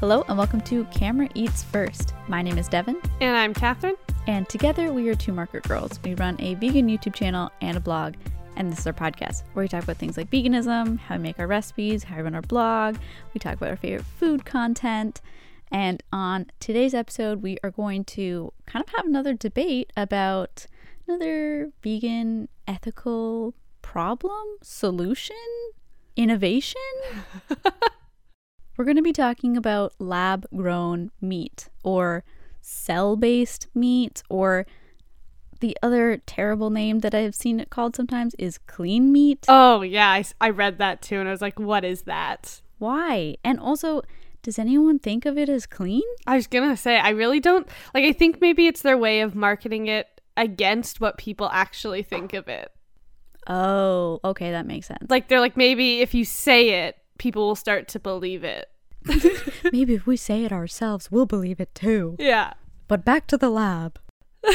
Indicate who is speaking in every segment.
Speaker 1: Hello and welcome to Camera Eats First. My name is Devin,
Speaker 2: And I'm Catherine.
Speaker 1: and together we are two market girls. We run a vegan YouTube channel and a blog, and this is our podcast where we talk about things like veganism, how we make our recipes, how we run our blog. We talk about our favorite food content. And on today's episode, we are going to kind of have another debate about another vegan ethical problem, solution, innovation. We're going to be talking about lab grown meat or cell based meat, or the other terrible name that I've seen it called sometimes is clean meat.
Speaker 2: Oh, yeah. I read that too. And I was like, what is that?
Speaker 1: Why? And also, does anyone think of it as clean?
Speaker 2: I was going to say, I really don't. Like, I think maybe it's their way of marketing it against what people actually think of it.
Speaker 1: Oh, okay, that makes sense.
Speaker 2: Like, they're like, maybe if you say it, people will start to believe it.
Speaker 1: Maybe if we say it ourselves, we'll believe it too.
Speaker 2: Yeah.
Speaker 1: But back to the lab.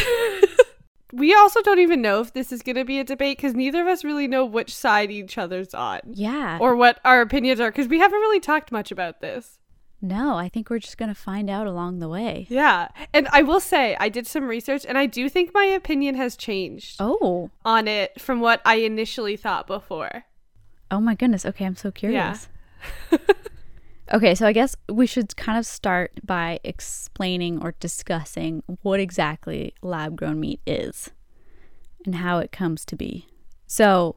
Speaker 2: We also don't even know if this is going to be a debate because neither of us really know which side each other's on
Speaker 1: Yeah.
Speaker 2: or what our opinions are because we haven't really talked much about this.
Speaker 1: no, I think we're just going to find out along the way.
Speaker 2: Yeah. And I will say, I did some research and I do think my opinion has changed
Speaker 1: Oh.
Speaker 2: on it from what I initially thought before.
Speaker 1: Oh my goodness. Okay, I'm so curious. okay, so I guess we should kind of start by explaining or discussing what exactly lab grown meat is and how it comes to be. So,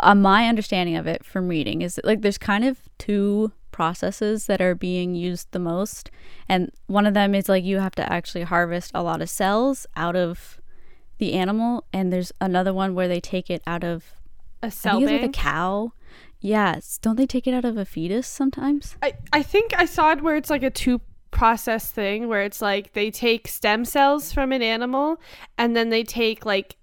Speaker 1: uh, my understanding of it from reading is that, like there's kind of two processes that are being used the most, and one of them is like you have to actually harvest a lot of cells out of the animal, and there's another one where they take it out of
Speaker 2: a cell
Speaker 1: it's with a cow. Yes. Don't they take it out of a fetus sometimes?
Speaker 2: I, I think I saw it where it's like a two process thing where it's like they take stem cells from an animal and then they take like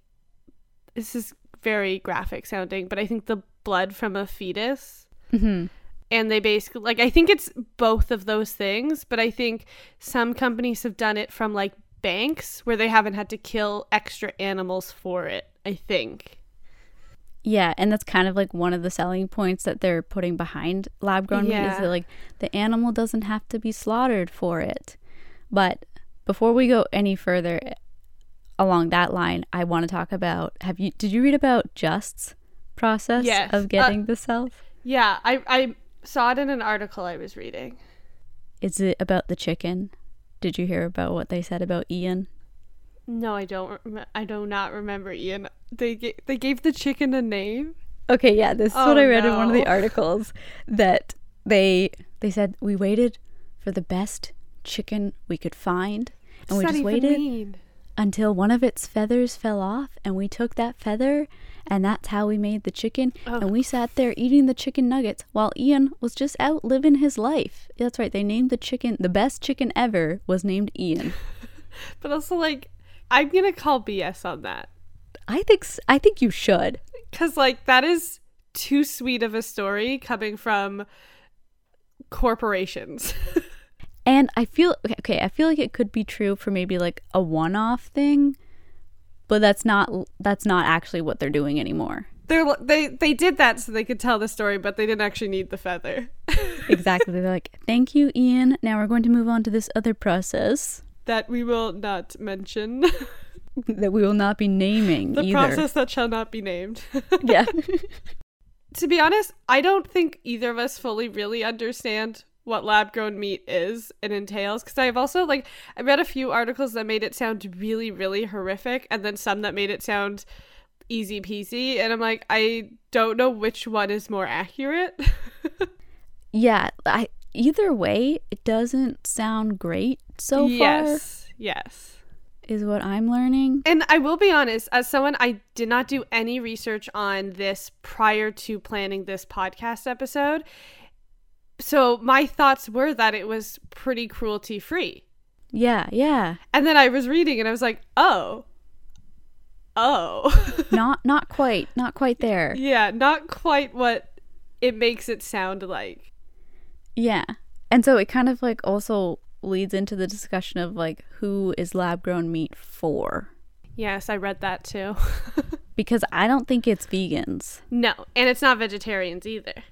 Speaker 2: this is very graphic sounding, but I think the blood from a fetus
Speaker 1: Mm-hmm.
Speaker 2: and they basically like I think it's both of those things, but I think some companies have done it from like banks where they haven't had to kill extra animals for it, I think.
Speaker 1: Yeah, and that's kind of like one of the selling points that they're putting behind lab grown meat is that like the animal doesn't have to be slaughtered for it. But before we go any further along that line, I want to talk about have you did you read about Just's process
Speaker 2: Yes,
Speaker 1: of
Speaker 2: uh,
Speaker 1: getting the cells?
Speaker 2: Yeah, I I saw it in an article I was reading.
Speaker 1: Is it about the chicken? Did you hear about what they said about Ian?
Speaker 2: No, I don't. Rem- I do not remember Ian. They ga- they gave the chicken a name.
Speaker 1: Okay, yeah, this is what
Speaker 2: Oh,
Speaker 1: I read in one of the articles that they they said we waited for the best chicken we could find and we just waited
Speaker 2: mean?
Speaker 1: until one of its feathers fell off and we took that feather and that's how we made the chicken
Speaker 2: Oh.
Speaker 1: and we sat there eating the chicken nuggets while Ian was just out living his life. That's right, they named the chicken the best chicken ever was named Ian.
Speaker 2: But also, like, I'm gonna call BS on that
Speaker 1: I think I think you should.
Speaker 2: because, like, that is too sweet of a story coming from corporations.
Speaker 1: And I feel okay, okay, I feel like it could be true for maybe like a one-off thing, but that's not that's not actually what they're doing anymore.
Speaker 2: They're they they did that so they could tell the story, but they didn't actually need the feather.
Speaker 1: Exactly. they're like, "Thank you, Ian. Now we're going to move on to this other process
Speaker 2: that we will not mention.
Speaker 1: that we will not be naming
Speaker 2: the
Speaker 1: either."
Speaker 2: process that shall not be named.
Speaker 1: yeah.
Speaker 2: to be honest, I don't think either of us fully really understand what lab grown meat is and entails because I've also like I read a few articles that made it sound really really horrific and then some that made it sound easy peasy and I'm like I don't know which one is more accurate.
Speaker 1: yeah, I either way, it doesn't sound great so
Speaker 2: far. yes.
Speaker 1: Yes. is what I'm learning.
Speaker 2: And I will be honest, as someone I did not do any research on this prior to planning this podcast episode. So my thoughts were that it was pretty cruelty free.
Speaker 1: Yeah, yeah.
Speaker 2: And then I was reading and I was like, "Oh. Oh."
Speaker 1: Not not quite, not quite there.
Speaker 2: yeah, not quite what it makes it sound like.
Speaker 1: Yeah. And so it kind of like also leads into the discussion of like who is lab grown meat for?
Speaker 2: Yes, I read that too.
Speaker 1: Because I don't think it's vegans.
Speaker 2: no, and it's not vegetarians either.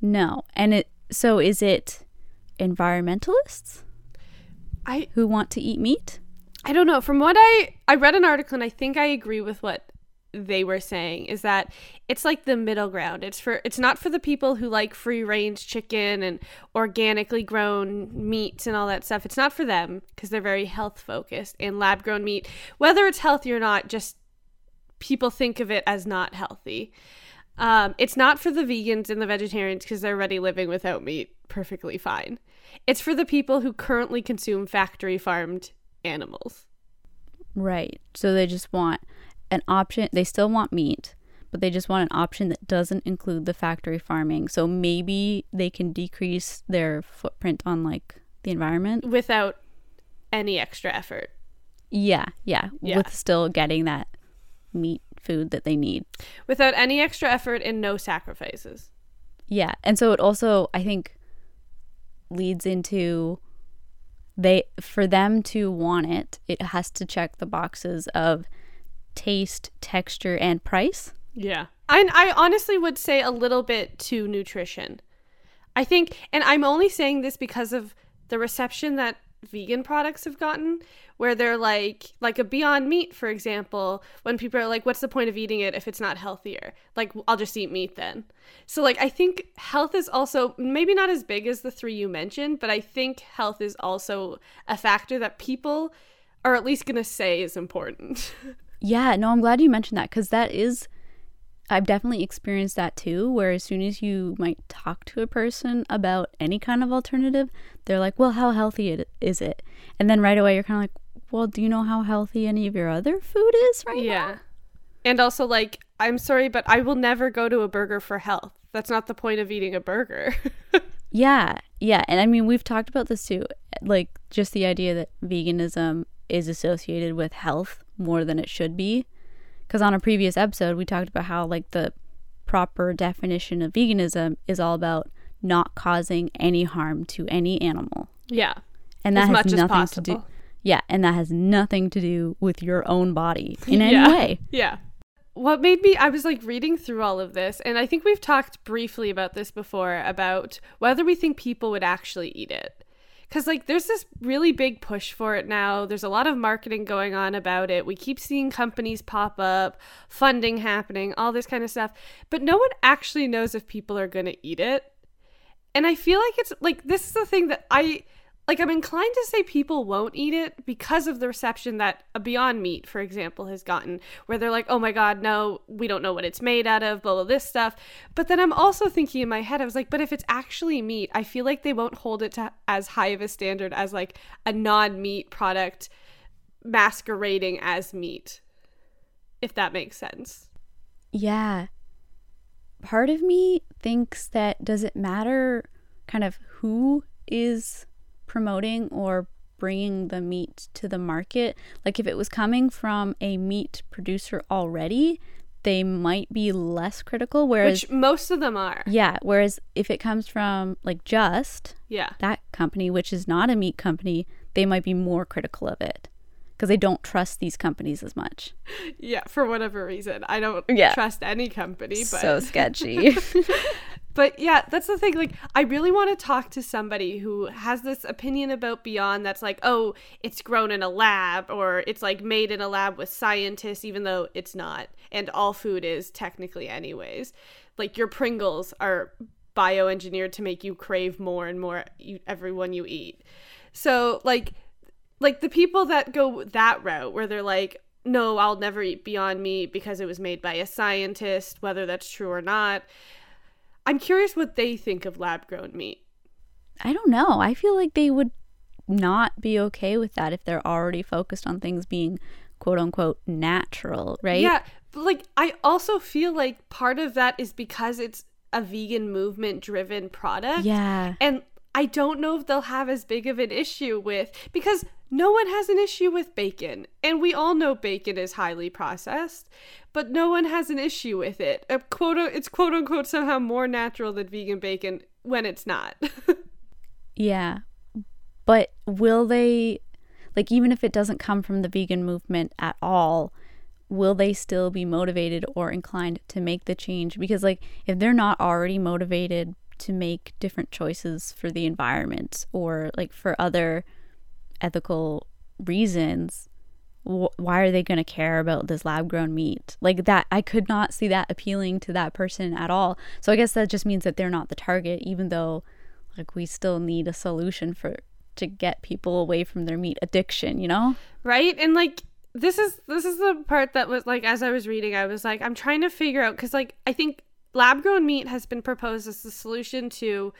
Speaker 1: No. And it so is it environmentalists
Speaker 2: I
Speaker 1: who want to eat meat.
Speaker 2: I don't know. From what I I read an article and I think I agree with what they were saying is that it's like the middle ground. It's for it's not for the people who like free range chicken and organically grown meats and all that stuff. It's not for them because they're very health focused and lab grown meat, whether it's healthy or not, just people think of it as not healthy. Um, it's not for the vegans and the vegetarians because they're already living without meat perfectly fine. It's for the people who currently consume factory farmed animals.
Speaker 1: Right. So they just want an option. They still want meat, but they just want an option that doesn't include the factory farming. So maybe they can decrease their footprint on like the environment.
Speaker 2: without any extra effort.
Speaker 1: Yeah, yeah,
Speaker 2: Yeah.
Speaker 1: with still getting that meat food that they need.
Speaker 2: Without any extra effort and no sacrifices.
Speaker 1: Yeah. And so it also I think leads into they for them to want it, it has to check the boxes of taste, texture, and price.
Speaker 2: Yeah. I, I honestly would say a little bit to nutrition. I think, and I'm only saying this because of the reception that vegan products have gotten, where they're like, like a Beyond Meat, for example, when people are like, what's the point of eating it if it's not healthier? Like, I'll just eat meat then. So, like, I think health is also maybe not as big as the three you mentioned, but I think health is also a factor that people are at least going to say is important.
Speaker 1: Yeah, no, I'm glad you mentioned that because that is, I've definitely experienced that too. Where as soon as you might talk to a person about any kind of alternative, they're like, well, how healthy it, is it? And then right away, you're kind of like, well, do you know how healthy any of your other food is right
Speaker 2: Yeah.
Speaker 1: now?
Speaker 2: And also, like, I'm sorry, but I will never go to a burger for health. That's not the point of eating a burger.
Speaker 1: Yeah, yeah. And I mean, we've talked about this too. Like, just the idea that veganism is associated with health more than it should be. Because on a previous episode, we talked about how, like, the proper definition of veganism is all about not causing any harm to any animal.
Speaker 2: yeah.
Speaker 1: And that
Speaker 2: As
Speaker 1: has nothing to do. Yeah, and that has nothing to do with your own body in any
Speaker 2: Yeah.
Speaker 1: way.
Speaker 2: Yeah. What made me, I was like reading through all of this, and I think we've talked briefly about this before about whether we think people would actually eat it. Because, like, there's this really big push for it now. There's a lot of marketing going on about it. We keep seeing companies pop up, funding happening, all this kind of stuff. But no one actually knows if people are going to eat it. And I feel like it's like this is the thing that I like I'm inclined to say people won't eat it because of the reception that a Beyond Meat, for example, has gotten, where they're like, oh my God, no, we don't know what it's made out of, blah, blah, this stuff. But then I'm also thinking in my head, I was like, but if it's actually meat, I feel like they won't hold it to as high of a standard as like a non meat product masquerading as meat, if that makes sense.
Speaker 1: Yeah. Part of me thinks that does it matter kind of who is promoting or bringing the meat to the market? Like if it was coming from a meat producer already, they might be less critical whereas
Speaker 2: Which most of them are.
Speaker 1: yeah, whereas if it comes from like Just,
Speaker 2: Yeah.
Speaker 1: that company which is not a meat company, they might be more critical of it because they don't trust these companies as much.
Speaker 2: Yeah, for whatever reason. I don't
Speaker 1: Yeah.
Speaker 2: trust any company, but
Speaker 1: So sketchy.
Speaker 2: But yeah, that's the thing. Like, I really want to talk to somebody who has this opinion about Beyond that's like, oh, it's grown in a lab or it's like made in a lab with scientists, even though it's not. And all food is technically, anyways. Like, your Pringles are bioengineered to make you crave more and more you, every one you eat. So, like, like the people that go that route where they're like, no, I'll never eat Beyond Meat because it was made by a scientist, whether that's true or not. I'm curious what they think of lab grown meat.
Speaker 1: I don't know. I feel like they would not be okay with that if they're already focused on things being quote unquote natural, right?
Speaker 2: Yeah, but like I also feel like part of that is because it's a vegan movement driven product.
Speaker 1: Yeah.
Speaker 2: And I don't know if they'll have as big of an issue with because no one has an issue with bacon. And we all know bacon is highly processed, but no one has an issue with it. A quote it's quote unquote somehow more natural than vegan bacon when it's not.
Speaker 1: Yeah. But will they like even if it doesn't come from the vegan movement at all, will they still be motivated or inclined to make the change because like if they're not already motivated to make different choices for the environment or like for other ethical reasons wh- why are they going to care about this lab grown meat? Like that i could not see that appealing to that person at all. So i guess that just means that they're not the target even though like we still need a solution for to get people away from their meat addiction you know?
Speaker 2: Right? And like this is this is the part that was like as i was reading i was like i'm trying to figure out because like i think lab grown meat has been proposed as the solution to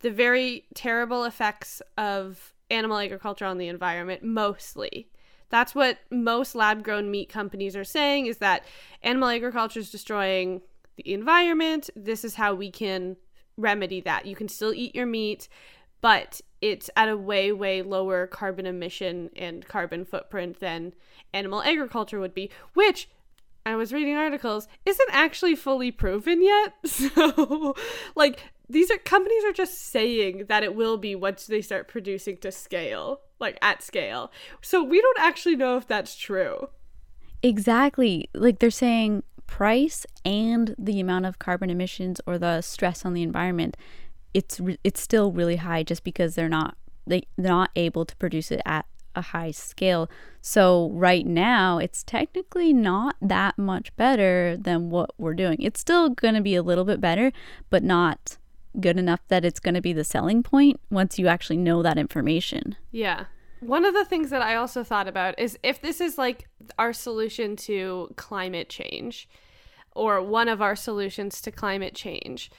Speaker 2: the very terrible effects of animal agriculture on the environment mostly. That's what most lab grown meat companies are saying is that animal agriculture is destroying the environment. This is how we can remedy that. You can still eat your meat but it's at a way way lower carbon emission and carbon footprint than animal agriculture would be which I was reading articles isn't actually fully proven yet. So like these are companies are just saying that it will be once they start producing to scale, like at scale. So we don't actually know if that's true.
Speaker 1: Exactly. Like they're saying price and the amount of carbon emissions or the stress on the environment it's re- it's still really high just because they're not they, they're not able to produce it at a high scale. So right now, it's technically not that much better than what we're doing. It's still going to be a little bit better, but not good enough that it's going to be the selling point once you actually know that information.
Speaker 2: Yeah. One of the things that I also thought about is if this is like our solution to climate change or one of our solutions to climate change,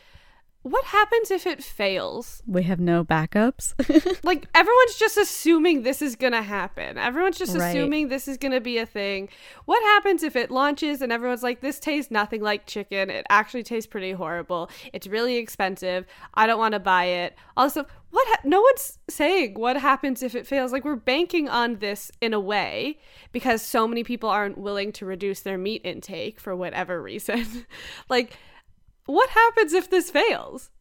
Speaker 2: what happens if it fails?
Speaker 1: We have no backups.
Speaker 2: like everyone's just assuming this is going to happen. Everyone's just
Speaker 1: Right.
Speaker 2: assuming this is going to be a thing. What happens if it launches and everyone's like this tastes nothing like chicken. It actually tastes pretty horrible. It's really expensive. I don't want to buy it. Also, what ha- no one's saying what happens if it fails. Like we're banking on this in a way because so many people aren't willing to reduce their meat intake for whatever reason. like what happens if this fails?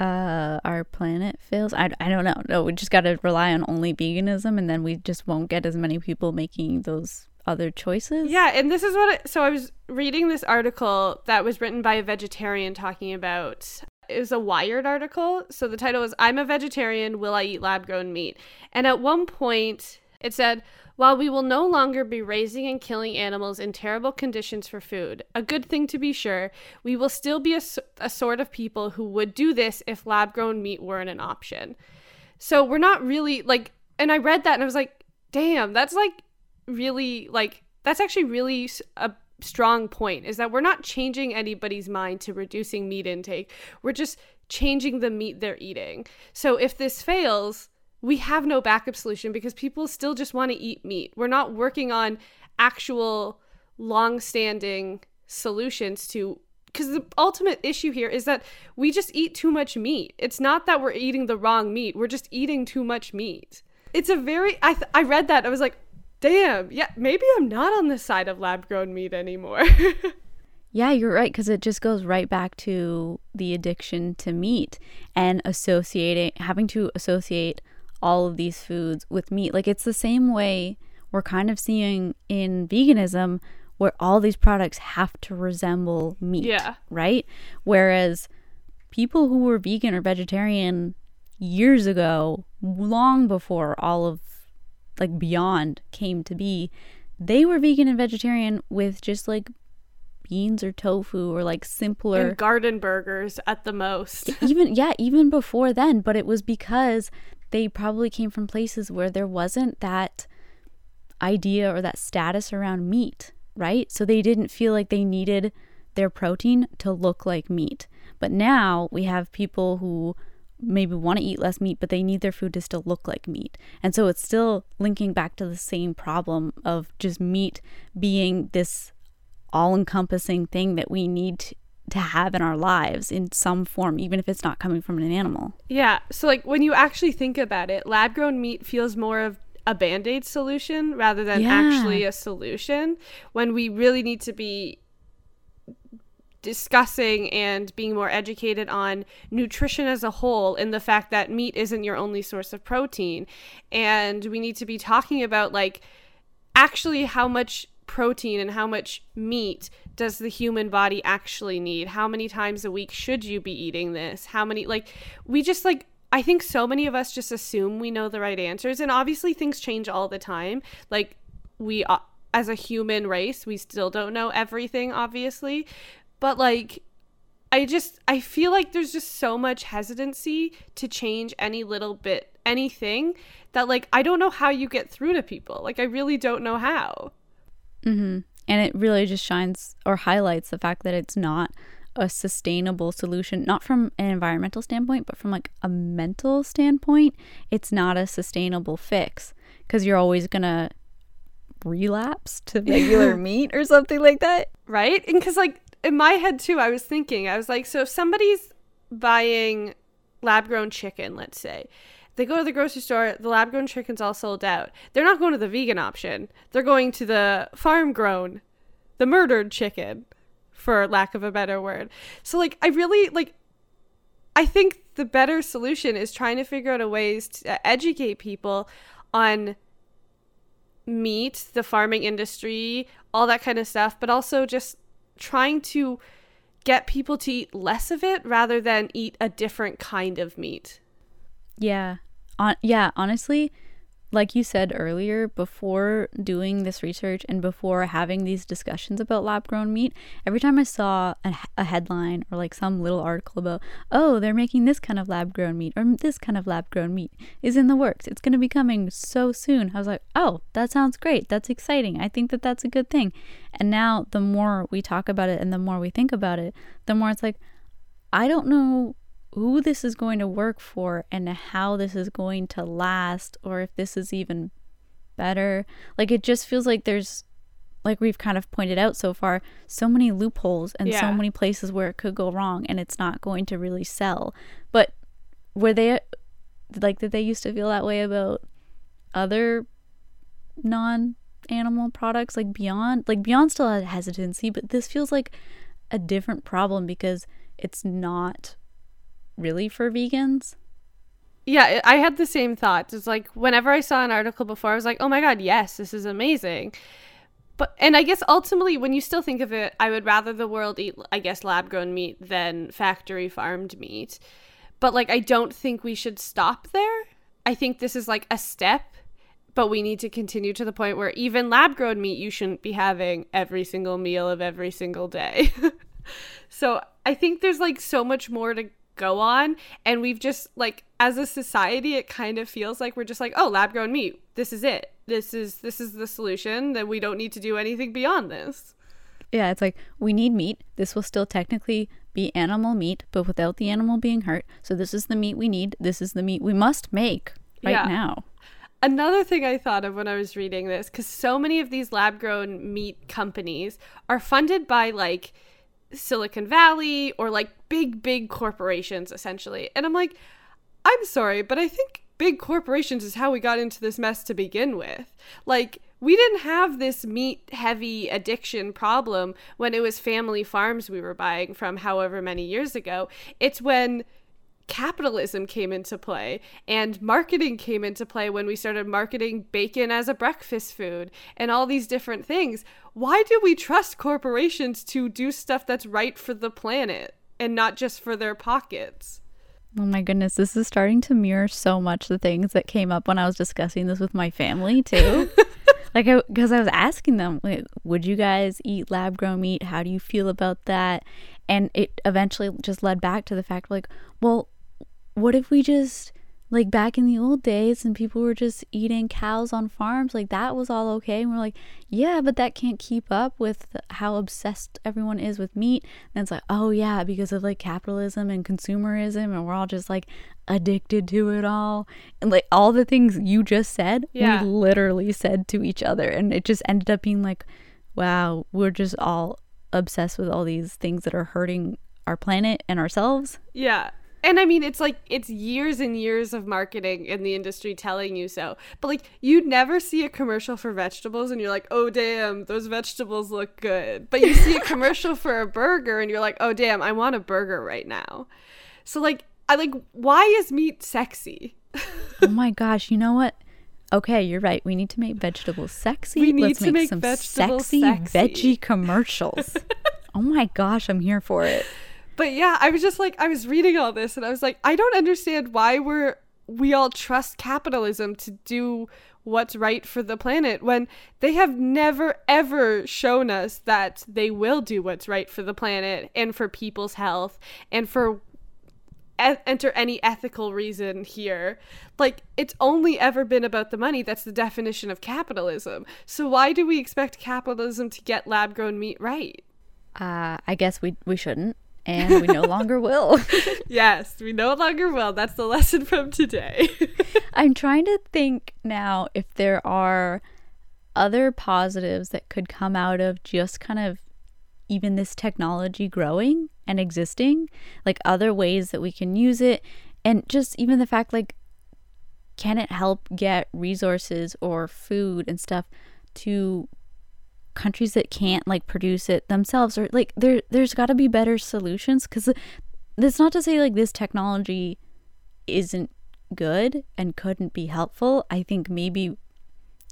Speaker 1: uh, our planet fails. I, I don't know. No, we just got to rely on only veganism and then we just won't get as many people making those other choices.
Speaker 2: Yeah, and this is what it, so I was reading this article that was written by a vegetarian talking about it was a Wired article. So the title was I'm a vegetarian, will I eat lab grown meat? And at one point it said while we will no longer be raising and killing animals in terrible conditions for food, a good thing to be sure, we will still be a sort of people who would do this if lab grown meat weren't an option. So we're not really like, and I read that and I was like, damn, that's like really like that's actually really a strong point is that we're not changing anybody's mind to reducing meat intake. We're just changing the meat they're eating. So if this fails, we have no backup solution because people still just want to eat meat. We're not working on actual long-standing solutions to because the ultimate issue here is that we just eat too much meat. It's not that we're eating the wrong meat. We're just eating too much meat. It's a very I th- I read that I was like, "Damn, yeah, maybe I'm not on the side of lab-grown meat anymore."
Speaker 1: Yeah, you're right because it just goes right back to the addiction to meat and associating having to associate all of these foods with meat. Like it's the same way we're kind of seeing in veganism where all these products have to resemble meat,
Speaker 2: Yeah.
Speaker 1: right? Whereas people who were vegan or vegetarian years ago, long before all of like Beyond came to be, they were vegan and vegetarian with just like beans or tofu or like simpler
Speaker 2: and garden burgers at the most.
Speaker 1: even yeah even before then but it was because they probably came from places where there wasn't that idea or that status around meat right? So they didn't feel like they needed their protein to look like meat. But now we have people who maybe want to eat less meat but they need their food to still look like meat. And so it's still linking back to the same problem of just meat being this all-encompassing thing that we need to have in our lives in some form, even if it's not coming from an animal.
Speaker 2: Yeah. So, like, when you actually think about it, lab grown meat feels more of a band aid solution rather than
Speaker 1: Yeah.
Speaker 2: actually a solution when we really need to be discussing and being more educated on nutrition as a whole and the fact that meat isn't your only source of protein. And we need to be talking about, like, actually how much protein and how much meat does the human body actually need? How many times a week should you be eating this? How many like we just like I think so many of us just assume we know the right answers and obviously things change all the time. Like we uh, as a human race, we still don't know everything obviously. But like I just I feel like there's just so much hesitancy to change any little bit anything that like I don't know how you get through to people. Like I really don't know how.
Speaker 1: Mhm. And it really just shines or highlights the fact that it's not a sustainable solution, not from an environmental standpoint, but from like a mental standpoint. It's not a sustainable fix because you're always going to relapse to regular meat or something like that.
Speaker 2: Right? And because, like, in my head too, I was thinking, I was like, so if somebody's buying lab grown chicken, let's say, they go to the grocery store, the lab grown chicken's all sold out. They're not going to the vegan option. They're going to the farm grown, the murdered chicken, for lack of a better word. So like I really like I think the better solution is trying to figure out a ways to uh, educate people on meat, the farming industry, all that kind of stuff, but also just trying to get people to eat less of it rather than eat a different kind of meat.
Speaker 1: Yeah. On yeah, honestly, like you said earlier, before doing this research and before having these discussions about lab grown meat, every time I saw a, a, headline or like some little article about, oh, they're making this kind of lab grown meat or this kind of lab grown meat is in the works, it's going to be coming so soon. I was like, oh, that sounds great. That's exciting. I think that that's a good thing. And now the more we talk about it and the more we think about it, the more it's like, I don't know who this is going to work for and how this is going to last or if this is even better. Like it just feels like there's like we've kind of pointed out so far, so many loopholes and yeah. so many places where it could go wrong and it's not going to really sell. But were they like did they used to feel that way about other non animal products like Beyond? Like Beyond still had hesitancy, but this feels like a different problem because it's not really for vegans?
Speaker 2: Yeah, I had the same thoughts. It's like whenever I saw an article before, I was like, oh my God, yes, this is amazing. But, and I guess ultimately, when you still think of it, I would rather the world eat, I guess, lab grown meat than factory farmed meat. But like, I don't think we should stop there. I think this is like a step, but we need to continue to the point where even lab grown meat you shouldn't be having every single meal of every single day. so I think there's like so much more to go on. And we've just like as a society it kind of feels like we're just like oh lab grown meat this is it. This is this is the solution that we don't need to do anything beyond this.
Speaker 1: Yeah it's like we need meat. This will still technically be animal meat but without the animal being hurt. So this is the meat we need. This is the meat we must make right yeah. now.
Speaker 2: Another thing I thought of when I was reading this, because so many of these lab grown meat companies are funded by like Silicon Valley or like big, big corporations, essentially. And I'm like, I'm sorry, but I think big corporations is how we got into this mess to begin with. Like, we didn't have this meat heavy addiction problem when it was family farms we were buying from however many years ago. It's when capitalism came into play and marketing came into play when we started marketing bacon as a breakfast food and all these different things. Why do we trust corporations to do stuff that's right for the planet and not just for their pockets?
Speaker 1: Oh my goodness, this is starting to mirror so much the things that came up when I was discussing this with my family too. like, because I, I was asking them, like, would you guys eat lab grown meat? How do you feel about that? And it eventually just led back to the fact, like, well, what if we just like back in the old days and people were just eating cows on farms like that was all okay. And we're like yeah but that can't keep up with how obsessed everyone is with meat. And it's like oh yeah because of like capitalism and consumerism and we're all just like addicted to it all. And like all the things you just said yeah. we literally said to each other. And it just ended up being like wow we're just all obsessed with all these things that are hurting our planet and ourselves
Speaker 2: yeah and I mean, it's like it's years and years of marketing in the industry telling you so. But like, you'd never see a commercial for vegetables and you're like, oh, damn, those vegetables look good. But you see a commercial for a burger and you're like, oh, damn, I want a burger right now. So, like, I like, why is meat sexy?
Speaker 1: oh my gosh. You know what? Okay, you're right. We need to make vegetables sexy.
Speaker 2: We need
Speaker 1: Let's
Speaker 2: to
Speaker 1: make,
Speaker 2: make
Speaker 1: some
Speaker 2: vegetables
Speaker 1: sexy,
Speaker 2: sexy.
Speaker 1: veggie commercials. oh my gosh, I'm here for it.
Speaker 2: But yeah, I was just like I was reading all this and I was like I don't understand why we're we all trust capitalism to do what's right for the planet when they have never ever shown us that they will do what's right for the planet and for people's health and for e- enter any ethical reason here. Like it's only ever been about the money. That's the definition of capitalism. So why do we expect capitalism to get lab grown meat right?
Speaker 1: Uh, I guess we we shouldn't, and we no longer will.
Speaker 2: Yes, we no longer will. That's the lesson from today.
Speaker 1: I'm trying to think now if there are other positives that could come out of just kind of even this technology growing and existing, like other ways that we can use it, and just even the fact like can it help get resources or food and stuff to countries that can't like produce it themselves or like there there's got to be better solutions cuz that's not to say like this technology isn't good and couldn't be helpful. I think maybe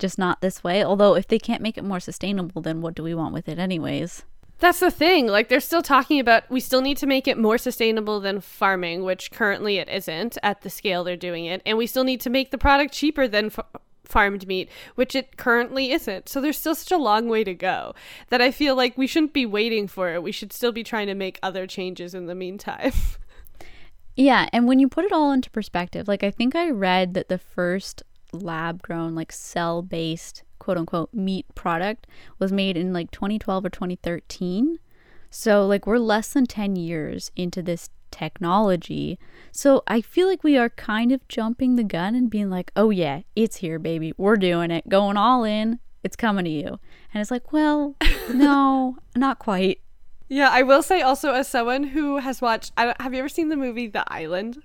Speaker 1: just not this way. Although if they can't make it more sustainable, then what do we want with it anyways?
Speaker 2: That's the thing. Like they're still talking about we still need to make it more sustainable than farming, which currently it isn't at the scale they're doing it, and we still need to make the product cheaper than f- farmed meat, which it currently isn't. So there's still such a long way to go that I feel like we shouldn't be waiting for it. We should still be trying to make other changes in the meantime.
Speaker 1: Yeah, and when you put it all into perspective, like I think I read that the first lab grown, like cell based, quote unquote, meat product was made in like 2012 or 2013. So, like, we're less than 10 years into this technology. So, I feel like we are kind of jumping the gun and being like, oh, yeah, it's here, baby. We're doing it, going all in. It's coming to you. And it's like, well, no, not quite.
Speaker 2: yeah, I will say also as someone who has watched I have you ever seen the movie The Island?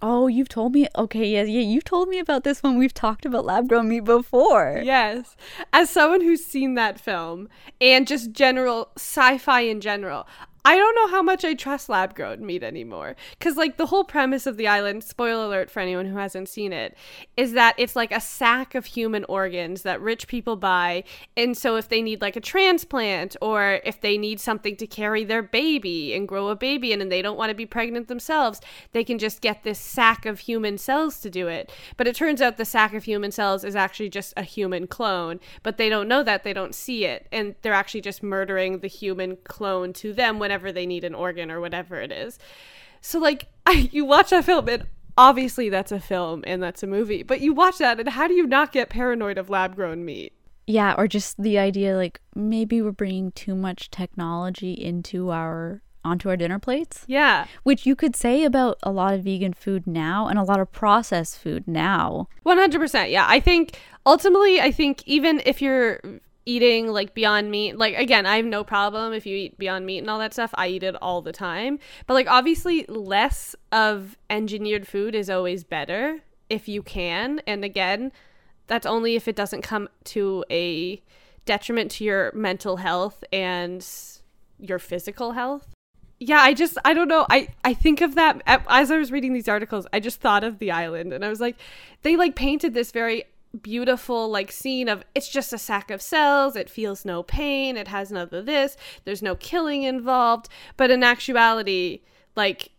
Speaker 1: Oh, you've told me. Okay, yeah, yeah, you've told me about this when we've talked about lab grown meat before.
Speaker 2: Yes. As someone who's seen that film and just general sci fi in general, I don't know how much I trust lab grown meat anymore. Because, like, the whole premise of the island, spoiler alert for anyone who hasn't seen it, is that it's like a sack of human organs that rich people buy. And so, if they need like a transplant or if they need something to carry their baby and grow a baby in and they don't want to be pregnant themselves, they can just get this sack of human cells to do it. But it turns out the sack of human cells is actually just a human clone, but they don't know that, they don't see it. And they're actually just murdering the human clone to them whenever they need an organ or whatever it is. So, like, I, you watch that film and obviously that's a film and that's a movie, but you watch that and how do you not get paranoid of lab grown meat?
Speaker 1: Yeah, or just the idea like maybe we're bringing too much technology into our onto our dinner plates,
Speaker 2: Yeah.
Speaker 1: which you could say about a lot of vegan food now and a lot of processed food now.
Speaker 2: 100%. Yeah. I think ultimately, I think even if you're eating like Beyond Meat, like again, I have no problem if you eat Beyond Meat and all that stuff. I eat it all the time. But like obviously, less of engineered food is always better if you can. And again, that's only if it doesn't come to a detriment to your mental health and your physical health yeah i just i don't know i i think of that as i was reading these articles i just thought of the island and i was like they like painted this very beautiful like scene of it's just a sack of cells. It feels no pain. It has none of this. There's no killing involved. But in actuality like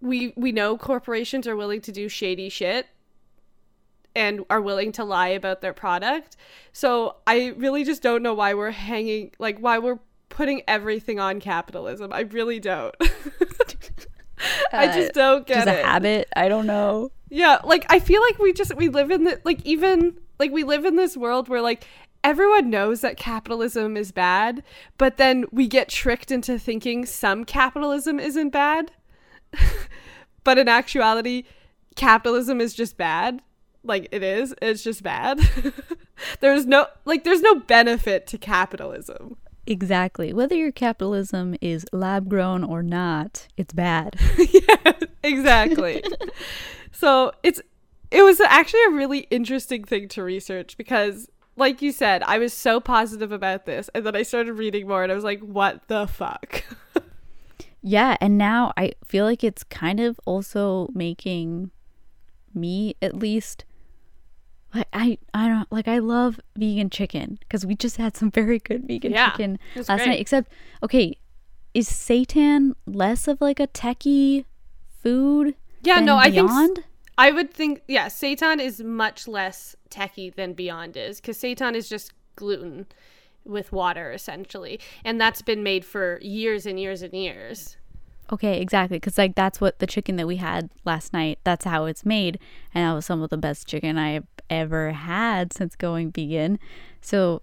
Speaker 2: we we know corporations are willing to do shady shit and are willing to lie about their product. So i really just don't know why we're hanging like why we're putting everything on capitalism. I really don't. I
Speaker 1: Uh,
Speaker 2: just don't get
Speaker 1: Just a habit. I don't know.
Speaker 2: Yeah, like I feel like we just we live in the like even like we live in this world where like everyone knows that capitalism is bad, but then we get tricked into thinking some capitalism isn't bad. but in actuality, capitalism is just bad. Like it is, it's just bad. there's no like there's no benefit to capitalism.
Speaker 1: Exactly. Whether your capitalism is lab grown or not, it's bad.
Speaker 2: yeah, exactly. So it's it was actually a really interesting thing to research because like you said, I was so positive about this and then I started reading more and I was like, what the fuck?
Speaker 1: Yeah, and now I feel like it's kind of also making me at least like I I don't like I love vegan chicken because we just had some very good vegan
Speaker 2: Yeah,
Speaker 1: chicken last
Speaker 2: great.
Speaker 1: night. Except, okay, is seitan less of like a techie food?
Speaker 2: Yeah, no, I think
Speaker 1: Beyond?
Speaker 2: I would think, yeah, seitan is much less techie than Beyond is because seitan is just gluten with water essentially, and that's been made for years and years and years.
Speaker 1: Okay, exactly. Because like that's what the chicken that we had last night. That's how it's made, and that was some of the best chicken I've ever had since going vegan. So,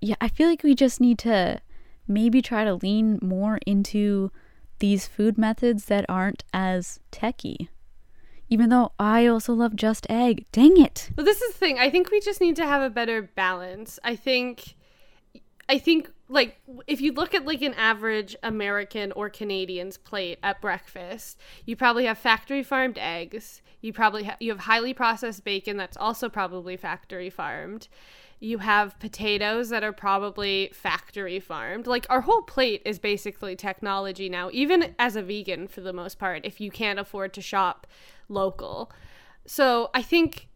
Speaker 1: yeah, I feel like we just need to maybe try to lean more into these food methods that aren't as techy. Even though I also love just egg. Dang it.
Speaker 2: Well, this is the thing. I think we just need to have a better balance. I think I think like if you look at like an average American or Canadian's plate at breakfast, you probably have factory farmed eggs. You probably ha- you have highly processed bacon that's also probably factory farmed. You have potatoes that are probably factory farmed. Like our whole plate is basically technology now, even as a vegan for the most part, if you can't afford to shop local. So I think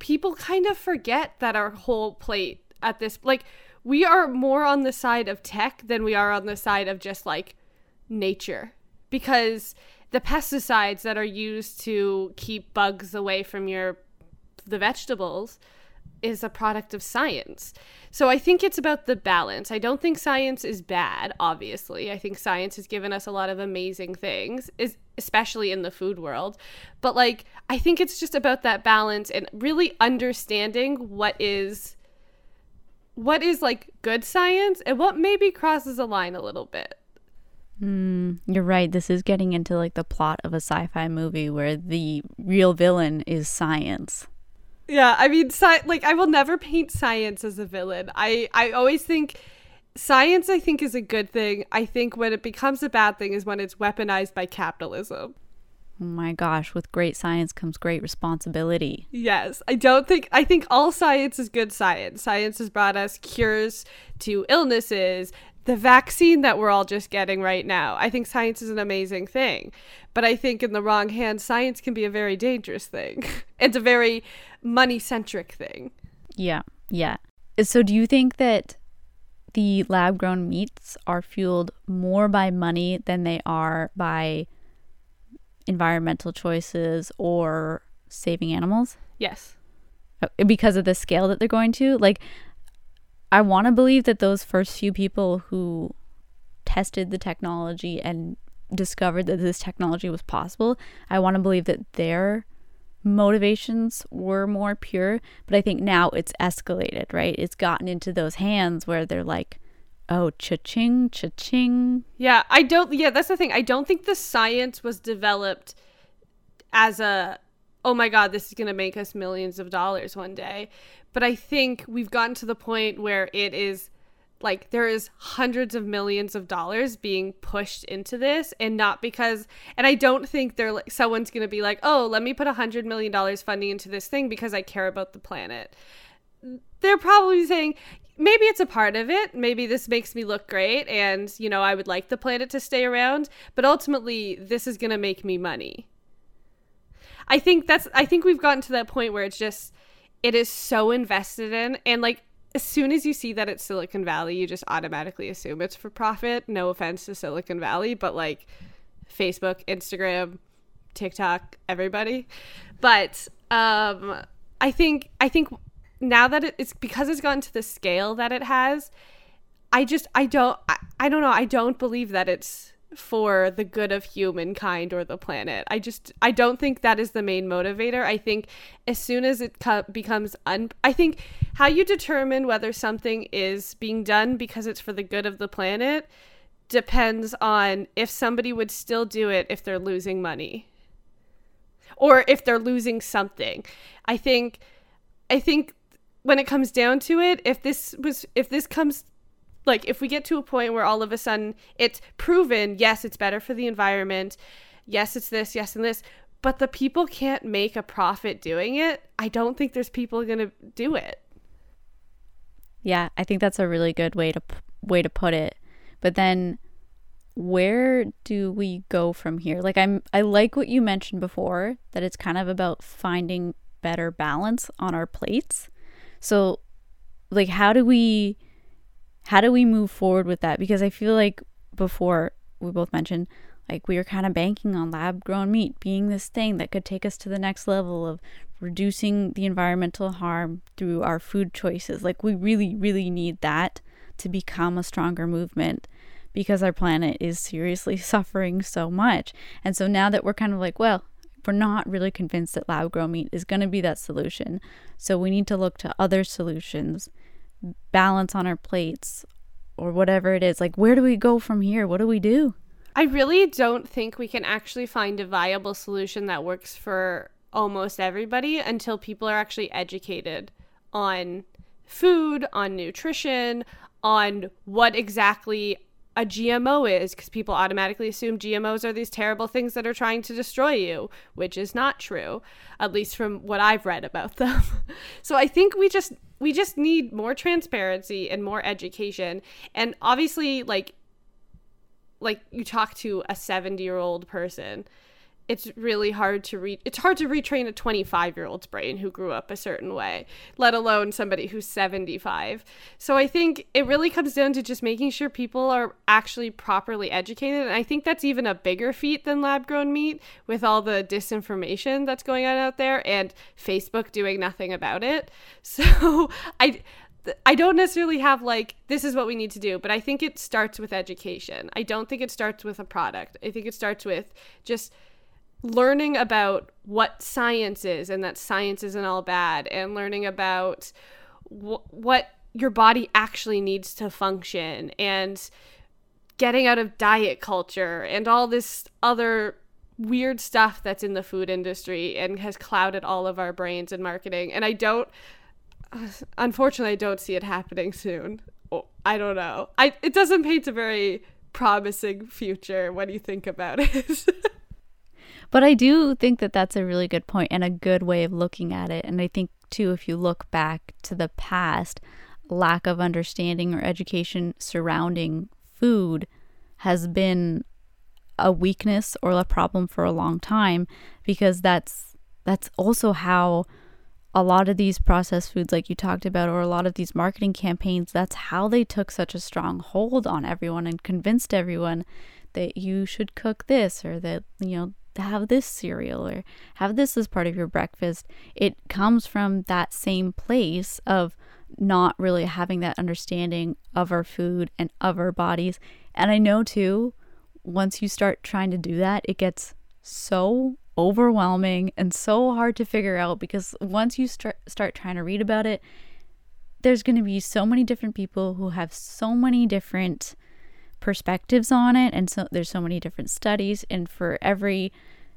Speaker 2: people kind of forget that our whole plate at this like we are more on the side of tech than we are on the side of just like nature because the pesticides that are used to keep bugs away from your the vegetables is a product of science. So I think it's about the balance. I don't think science is bad, obviously. I think science has given us a lot of amazing things, especially in the food world. But like I think it's just about that balance and really understanding what is what is like good science and what maybe crosses a line a little bit.
Speaker 1: Hmm, you're right. This is getting into like the plot of a sci fi movie where the real villain is science.
Speaker 2: Yeah, I mean, sci- like I will never paint science as a villain. I I always think science I think is a good thing. I think when it becomes a bad thing is when it's weaponized by capitalism.
Speaker 1: Oh my gosh, with great science comes great responsibility.
Speaker 2: Yes, I don't think I think all science is good science. Science has brought us cures to illnesses, the vaccine that we're all just getting right now. I think science is an amazing thing. But I think in the wrong hands, science can be a very dangerous thing. it's a very money-centric thing.
Speaker 1: Yeah, yeah. So, do you think that the lab grown meats are fueled more by money than they are by environmental choices or saving animals?
Speaker 2: Yes.
Speaker 1: Uh, Because of the scale that they're going to? Like, I want to believe that those first few people who tested the technology and discovered that this technology was possible, I want to believe that their motivations were more pure. But I think now it's escalated, right? It's gotten into those hands where they're like, oh, cha-ching, cha-ching.
Speaker 2: Yeah, I don't. Yeah, that's the thing. I don't think the science was developed as a, oh my God, this is going to make us millions of dollars one day. But I think we've gotten to the point where it is like there is hundreds of millions of dollars being pushed into this and not because and i don't think they're like someone's going to be like oh let me put a hundred million dollars funding into this thing because i care about the planet. They're probably saying maybe it's a part of it. Maybe this makes me look great and you know i would like the planet to stay around but ultimately this is going to make me money. I think that's i think we've gotten to that point where it's just it is so invested in and like as soon as you see that it's silicon valley you just automatically assume it's for profit. No offense to silicon valley but like facebook instagram tiktok everybody. But um i think i think now that it's because it's gotten to the scale that it has i just i don't I, I don't know. I don't believe that it's for the good of humankind or the planet. I just i don't think that is the main motivator. I think as soon as it co- becomes un i think how you determine whether something is being done because it's for the good of the planet depends on if somebody would still do it if they're losing money or if they're losing something. I think i think when it comes down to it if this was if this comes like if we get to a point where all of a sudden it's proven yes it's better for the environment yes it's this yes and this but the people can't make a profit doing it i don't think there's people going to do it
Speaker 1: Yeah, I think that's a really good way to way to put it. But then where do we go from here? Like I'm I like what you mentioned before that it's kind of about finding better balance on our plates. So like how do we how do we move forward with that? Because I feel like before we both mentioned like we were kind of banking on lab grown meat being this thing that could take us to the next level of reducing the environmental harm through our food choices. Like we really, really need that to become a stronger movement because our planet is seriously suffering so much. And so now that we're kind of like, well, we're not really convinced that lab grown meat is going to be that solution. So we need to look to other solutions, balance on our plates, or whatever it is. Like, where do we go from here? What do we do?
Speaker 2: I really don't think we can actually find a viable solution that works for almost everybody until people are actually educated on food, on nutrition, on what exactly a GMO is because people automatically assume GMOs are these terrible things that are trying to destroy you, which is not true, at least from what I've read about them. so I think we just we just need more transparency and more education. And obviously like like you talk to a 70-year-old person it's really hard to read it's hard to retrain a 25 year old's brain who grew up a certain way let alone somebody who's 75 so i think it really comes down to just making sure people are actually properly educated and i think that's even a bigger feat than lab grown meat with all the disinformation that's going on out there and facebook doing nothing about it so i I don't necessarily have like this is what we need to do, but I think it starts with education. I don't think it starts with a product. I think it starts with just learning about what science is and that science isn't all bad and learning about wh- what your body actually needs to function and getting out of diet culture and all this other weird stuff that's in the food industry and has clouded all of our brains and marketing and I don't unfortunately I don't see it happening soon. I don't know. I it doesn't paint a very promising future when you think about it.
Speaker 1: But I do think that that's a really good point and a good way of looking at it. And I think, too, if you look back to the past, lack of understanding or education surrounding food has been a weakness or a problem for a long time because that's that's also how a lot of these processed foods like you talked about or a lot of these marketing campaigns that's how they took such a strong hold on everyone and convinced everyone that you should cook this or that you know have this cereal or have this as part of your breakfast. It comes from that same place of not really having that understanding of our food and of our bodies. And I know too, once you start trying to do that, it gets so overwhelming and so hard to figure out because once you start start trying to read about it, there's going to be so many different people who have so many different perspectives on it. And so there's so many different studies. And for every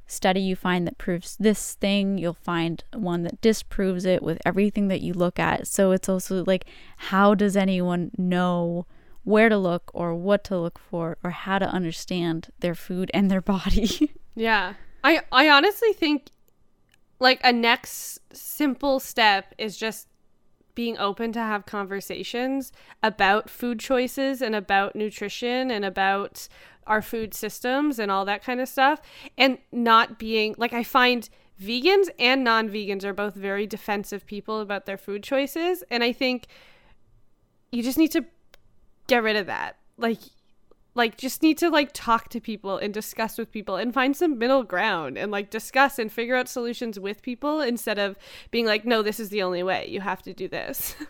Speaker 1: study you find that proves this thing you'll find one that disproves it with everything that you look at. So it's also like how does anyone know where to look or what to look for or how to understand their food and their body?
Speaker 2: Yeah. I i honestly think like a next simple step is just being open to have conversations about food choices and about nutrition and about our food systems and all that kind of stuff. And not being like I find vegans and non-vegans are both very defensive people about their food choices. And I think you just need to get rid of that. Like like just need to like talk to people and discuss with people and find some middle ground and like discuss and figure out solutions with people instead of being like no this is the only way. You have to do this.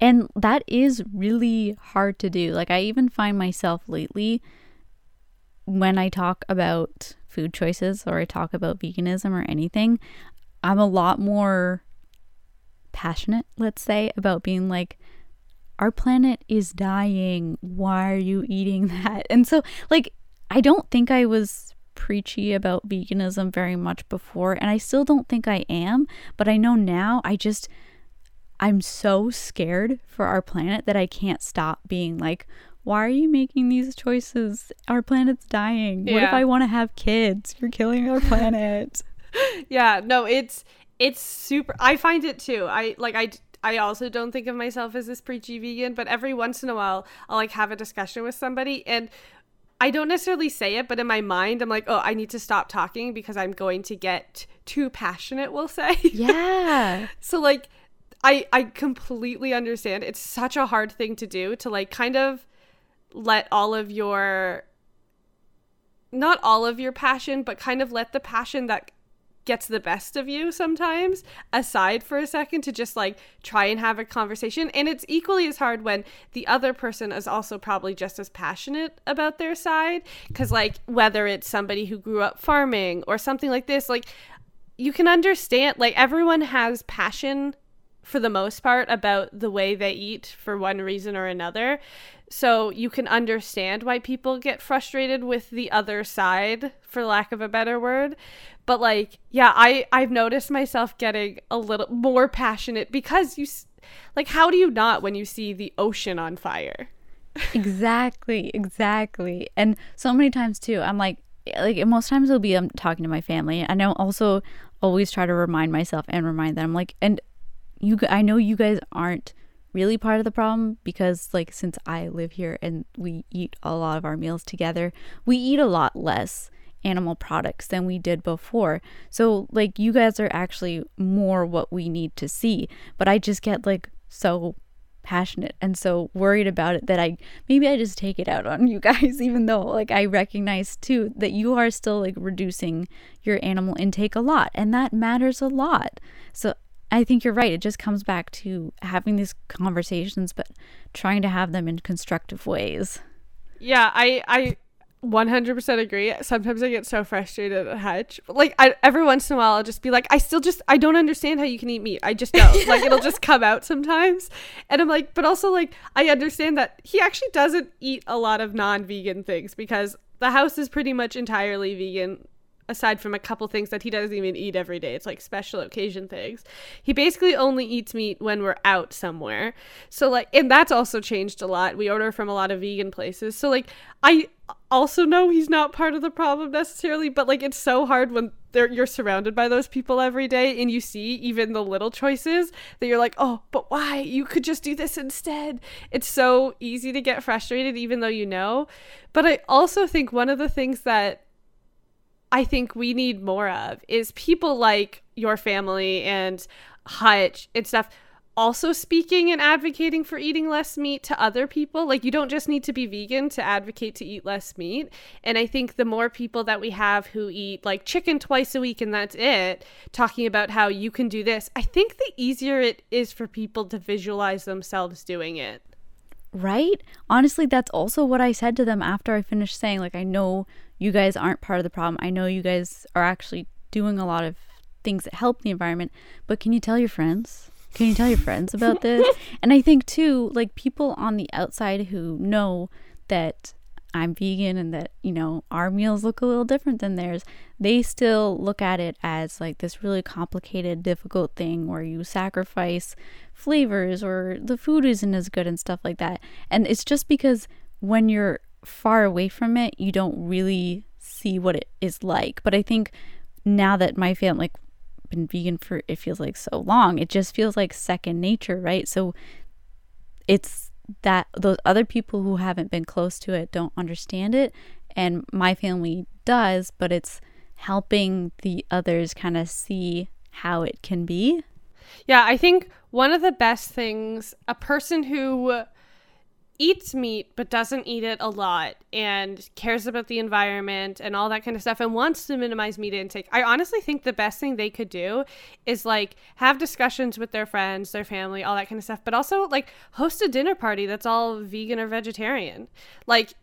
Speaker 1: And that is really hard to do. Like i even find myself lately when i talk about food choices or i talk about veganism or anything i'm a lot more passionate let's say about being like our planet is dying. Why are you eating that? And so, like, I don't think I was preachy about veganism very much before, and I still don't think I am, but I know now I just, I'm so scared for our planet that I can't stop being like, why are you making these choices? Our planet's dying. Yeah. What if I want to have kids? You're killing our planet.
Speaker 2: yeah, no, it's it's super I find it too. I like I I also don't think of myself as this preachy vegan, but every once in a while I'll like have a discussion with somebody and I don't necessarily say it, but in my mind, I'm like, oh, I need to stop talking because I'm going to get too passionate, we'll say.
Speaker 1: Yeah.
Speaker 2: so, like, I, I completely understand. It's such a hard thing to do to, like, kind of let all of your, not all of your passion, but kind of let the passion that gets the best of you sometimes aside for a second to just like try and have a conversation. And it's equally as hard when the other person is also probably just as passionate about their side. Cuz like whether it's somebody who grew up farming or something like this like you can understand like everyone has passion for the most part about the way they eat for one reason or another. So you can understand why people get frustrated with the other side for lack of a better word. But like yeah i i've noticed myself getting a little more passionate because you like how do you not when you see the ocean on fire?
Speaker 1: Exactly exactly. And so many times too i'm like like most times it'll be i'm talking to my family. And i also always try to remind myself and remind them like and you i know you guys aren't really part of the problem because like since i live here and we eat a lot of our meals together we eat a lot less animal products than we did before. So, like, you guys are actually more what we need to see. But I just get like so passionate and so worried about it that I maybe I just take it out on you guys, even though like I recognize too that you are still like reducing your animal intake a lot and that matters a lot. So, I think you're right. It just comes back to having these conversations, but trying to have them in constructive ways.
Speaker 2: Yeah, I I 100% agree. Sometimes I get so frustrated at Hutch. Like, I, every once in a while, I'll just be like, I still just, I don't understand how you can eat meat. I just don't. like, it'll just come out sometimes. And I'm like, but also, like, I understand that he actually doesn't eat a lot of non vegan things because the house is pretty much entirely vegan aside from a couple things that he doesn't even eat every day. It's like special occasion things. He basically only eats meat when we're out somewhere. So like and that's also changed a lot. We order from a lot of vegan places. So like I also know he's not part of the problem necessarily, but like it's so hard when you're surrounded by those people every day and you see even the little choices that you're like, "Oh, but why? You could just do this instead." It's so easy to get frustrated even though you know. But I also think one of the things that I think we need more of is people like your family and Hutch and stuff also speaking and advocating for eating less meat to other people. Like, you don't just need to be vegan to advocate to eat less meat. And I think the more people that we have who eat like chicken twice a week and that's it, talking about how you can do this, I think the easier it is for people to visualize themselves doing it.
Speaker 1: Right? Honestly, that's also what I said to them after I finished saying, like, I know you guys aren't part of the problem. I know you guys are actually doing a lot of things that help the environment, but can you tell your friends? Can you tell your friends about this? and I think too, like people on the outside who know that I'm vegan and that, you know, our meals look a little different than theirs, they still look at it as like this really complicated, difficult thing where you sacrifice flavors or the food isn't as good and stuff like that. And it's just because when you're far away from it, you don't really see what it is like. But I think now that my family, like, been vegan for it feels like so long, it just feels like second nature, right? So it's that those other people who haven't been close to it don't understand it and my family does but it's helping the others kind of see how it can be
Speaker 2: yeah i think one of the best things a person who eats meat but doesn't eat it a lot and cares about the environment and all that kind of stuff and wants to minimize meat intake. I honestly think the best thing they could do is like have discussions with their friends, their family, all that kind of stuff, but also like host a dinner party that's all vegan or vegetarian. Like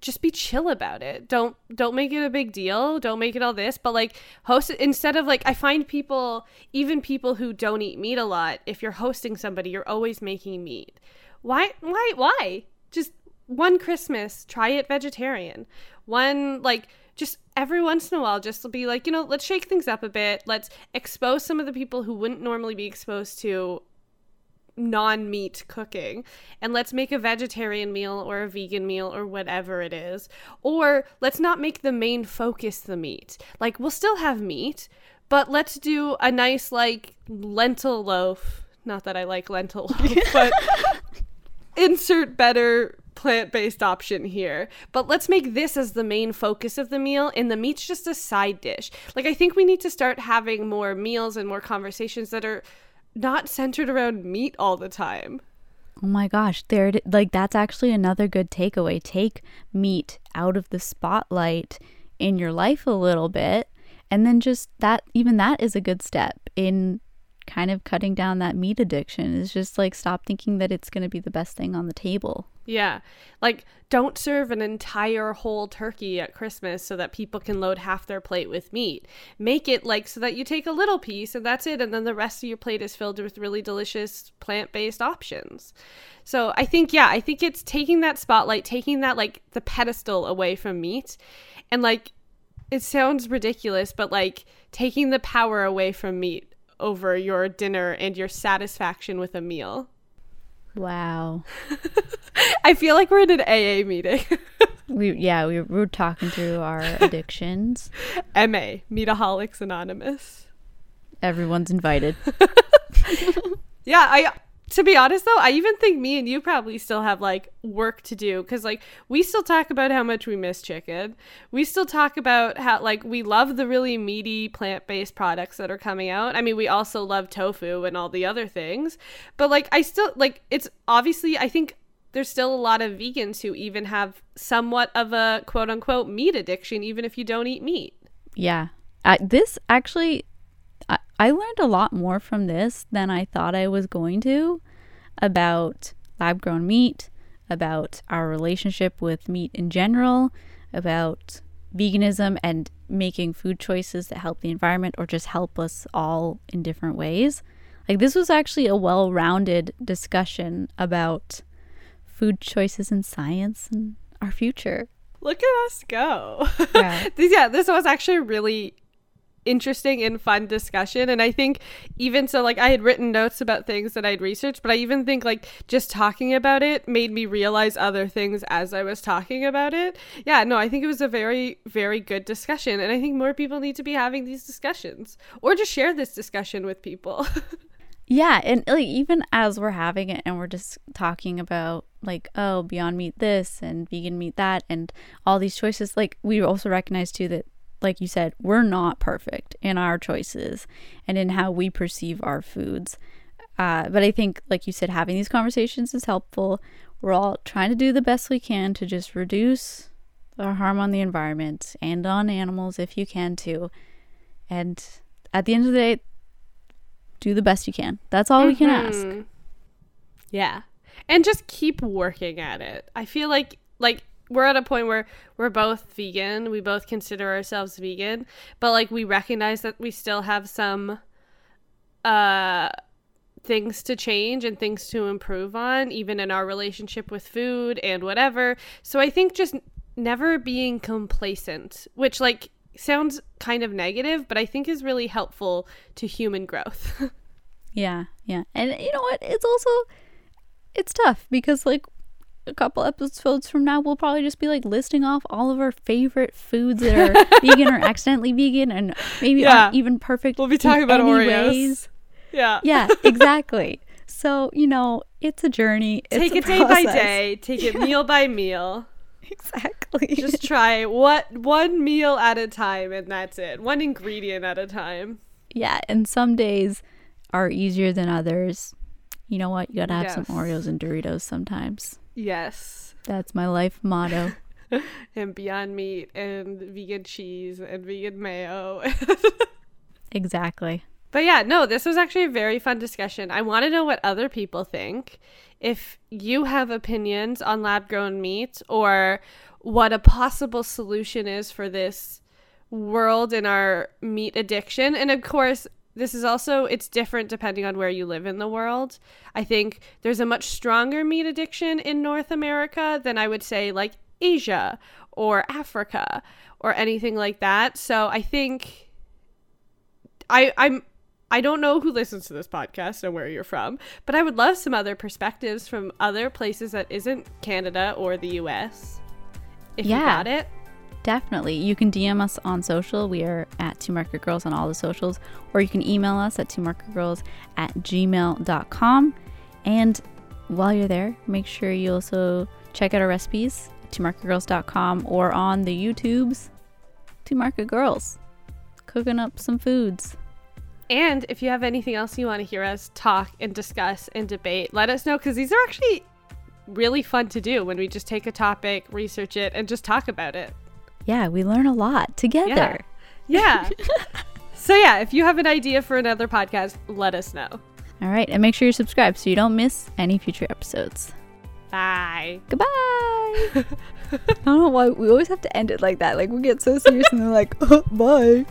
Speaker 2: just be chill about it. Don't don't make it a big deal. Don't make it all this, but like host instead of like I find people even people who don't eat meat a lot, if you're hosting somebody, you're always making meat why why why? Just one christmas try it vegetarian. One like just every once in a while just be like you know let's shake things up a bit. Let's expose some of the people who wouldn't normally be exposed to non-meat cooking. And let's make a vegetarian meal or a vegan meal or whatever it is. Or let's not make the main focus the meat. Like we'll still have meat but let's do a nice like lentil loaf. Not that i like lentil loaf but insert better plant based option here. But let's make this as the main focus of the meal, and the meat's just a side dish. Like, I think we need to start having more meals and more conversations that are not centered around meat all the time.
Speaker 1: Oh my gosh, there like that's actually another good takeaway. Take meat out of the spotlight in your life a little bit and then just that even that is a good step in kind of cutting down that meat addiction is just like stop thinking that it's going to be the best thing on the table.
Speaker 2: Yeah. Like don't serve an entire whole turkey at Christmas so that people can load half their plate with meat. Make it like so that you take a little piece and that's it and then the rest of your plate is filled with really delicious plant-based options. So I think yeah, I think it's taking that spotlight, taking that like the pedestal away from meat and like it sounds ridiculous, but like taking the power away from meat over your dinner and your satisfaction with a meal.
Speaker 1: Wow.
Speaker 2: I feel like we're in an AA meeting.
Speaker 1: we yeah, we were talking through our addictions.
Speaker 2: MA, Meataholics Anonymous.
Speaker 1: Everyone's invited.
Speaker 2: yeah, I to be honest though, I even think me and you probably still have like work to do because like we still talk about how much we miss chicken. We still talk about how like we love the really meaty plant based products that are coming out. I mean, we also love tofu and all the other things, but like I still like it's obviously I think there's still a lot of vegans who even have somewhat of a quote unquote meat addiction, even if you don't eat meat.
Speaker 1: Yeah. Uh, this actually I, learned a lot more from this than I thought I was going to about lab grown meat, about our relationship with meat in general, about veganism and making food choices that help the environment or just help us all in different ways. Like, this was actually a well rounded discussion about food choices and science and our future.
Speaker 2: Look at us go. Yeah. yeah, this was actually really interesting and fun discussion. And i think even so like i had written notes about things that i'd researched but i even think like just talking about it made me realize other things as i was talking about it. Yeah no i think it was a very very good discussion. And i think more people need to be having these discussions or just share this discussion with people.
Speaker 1: Yeah and like even as we're having it and we're just talking about like oh beyond meat this and vegan meat that and all these choices like we also recognize too that like you said, we're not perfect in our choices and in how we perceive our foods. Uh, but I think, like you said, having these conversations is helpful. We're all trying to do the best we can to just reduce our harm on the environment and on animals if you can too. And at the end of the day, do the best you can. That's all mm-hmm. we can ask. Mm-hmm.
Speaker 2: Yeah. And just keep working at it. I feel like like we're at a point where we're both vegan. We both consider ourselves vegan, but like we recognize that we still have some uh things to change and things to improve on even in our relationship with food and whatever. So I think just never being complacent, which like sounds kind of negative, but I think is really helpful to human growth.
Speaker 1: yeah, yeah. And you know what? It's also it's tough because like a couple episodes from now, we'll probably just be like listing off all of our favorite foods that are vegan or accidentally vegan and maybe yeah. aren't even perfect.
Speaker 2: We'll be talking about Oreos. Ways. Yeah.
Speaker 1: Yeah, exactly. so, you know, it's a journey. It's
Speaker 2: take
Speaker 1: it
Speaker 2: day by day, take it meal by meal.
Speaker 1: Exactly.
Speaker 2: Just try what one meal at a time and that's it. One ingredient at a time.
Speaker 1: Yeah, and some days are easier than others. You know what? You got to have yes. some Oreos and Doritos sometimes.
Speaker 2: Yes.
Speaker 1: That's my life motto.
Speaker 2: and Beyond Meat and vegan cheese and vegan mayo.
Speaker 1: exactly.
Speaker 2: But yeah, no, this was actually a very fun discussion. I want to know what other people think. If you have opinions on lab grown meat or what a possible solution is for this world and our meat addiction. And of course, this is also it's different depending on where you live in the world. I think there's a much stronger meat addiction in North America than I would say like Asia or Africa or anything like that. So I think I I'm I don't know who listens to this podcast and where you're from, but I would love some other perspectives from other places that isn't Canada or the US. If yeah. you got it.
Speaker 1: Definitely. You can DM us on social. We are at Two Market Girls on all the socials, or you can email us at two market girls at gmail.com. And while you're there, make sure you also check out our recipes twomarketgirls.com or on the YouTubes. Two Market Girls cooking up some foods.
Speaker 2: And if you have anything else you want to hear us talk and discuss and debate, let us know because these are actually really fun to do when we just take a topic, research it, and just talk about it.
Speaker 1: Yeah, we learn a lot together.
Speaker 2: Yeah. so, yeah, if you have an idea for another podcast, let us know.
Speaker 1: All right, and make sure you subscribe so you don't miss any future episodes.
Speaker 2: Bye.
Speaker 1: Goodbye. I don't know why we always have to end it like that. Like we get so serious and they're like, oh, bye.